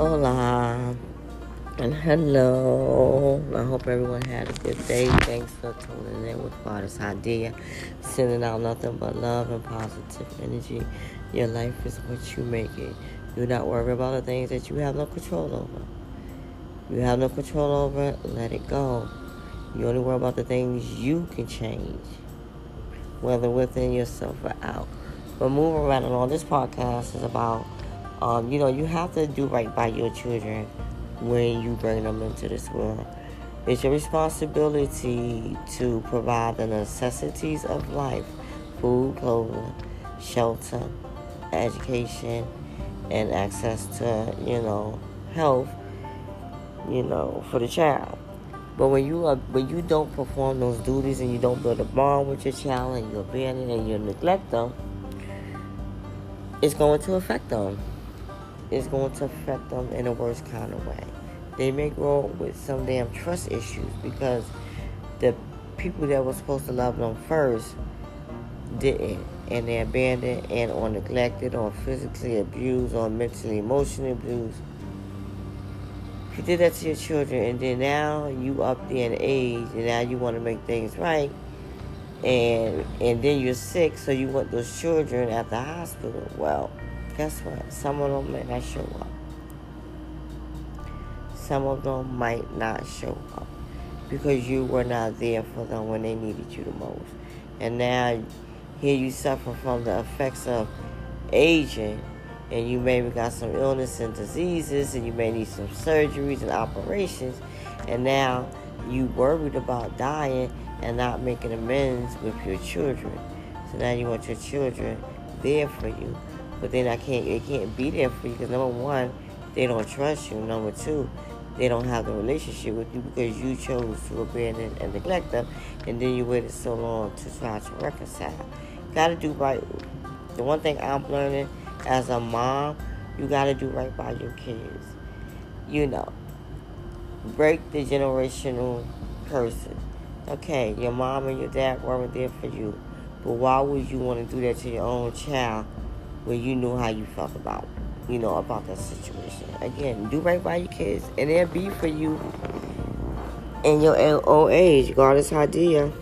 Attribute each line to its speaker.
Speaker 1: Hola and hello. I hope everyone had a good day. Thanks for tuning in with Father's Idea. Sending out nothing but love and positive energy. Your life is what you make it. Do not worry about the things that you have no control over. You have no control over, let it go. You only worry about the things you can change, whether within yourself or out. But moving right along, this podcast is about um, you know, you have to do right by your children when you bring them into this world. It's your responsibility to provide the necessities of life food, clothing, shelter, education, and access to, you know, health, you know, for the child. But when you are, when you don't perform those duties and you don't build a bond with your child and you abandon and you neglect them, it's going to affect them is going to affect them in a worse kind of way. They may grow up with some damn trust issues because the people that were supposed to love them first didn't. And they abandoned and or neglected or physically abused or mentally emotionally abused. If you did that to your children and then now you up there in age and now you want to make things right and and then you're sick so you want those children at the hospital, well guess what? Some of them may not show up. Some of them might not show up because you were not there for them when they needed you the most. And now here you suffer from the effects of aging and you maybe got some illness and diseases and you may need some surgeries and operations and now you worried about dying and not making amends with your children. So now you want your children there for you but then I can't, it can't be there for you because number one, they don't trust you. Number two, they don't have the relationship with you because you chose to abandon and neglect them, and then you waited so long to try to reconcile. Gotta do right. The one thing I'm learning as a mom, you gotta do right by your kids. You know, break the generational curses. Okay, your mom and your dad weren't there for you, but why would you want to do that to your own child when you knew how you felt about, you know, about that situation. Again, do right by your kids, and they'll be for you in your old age. God is idea.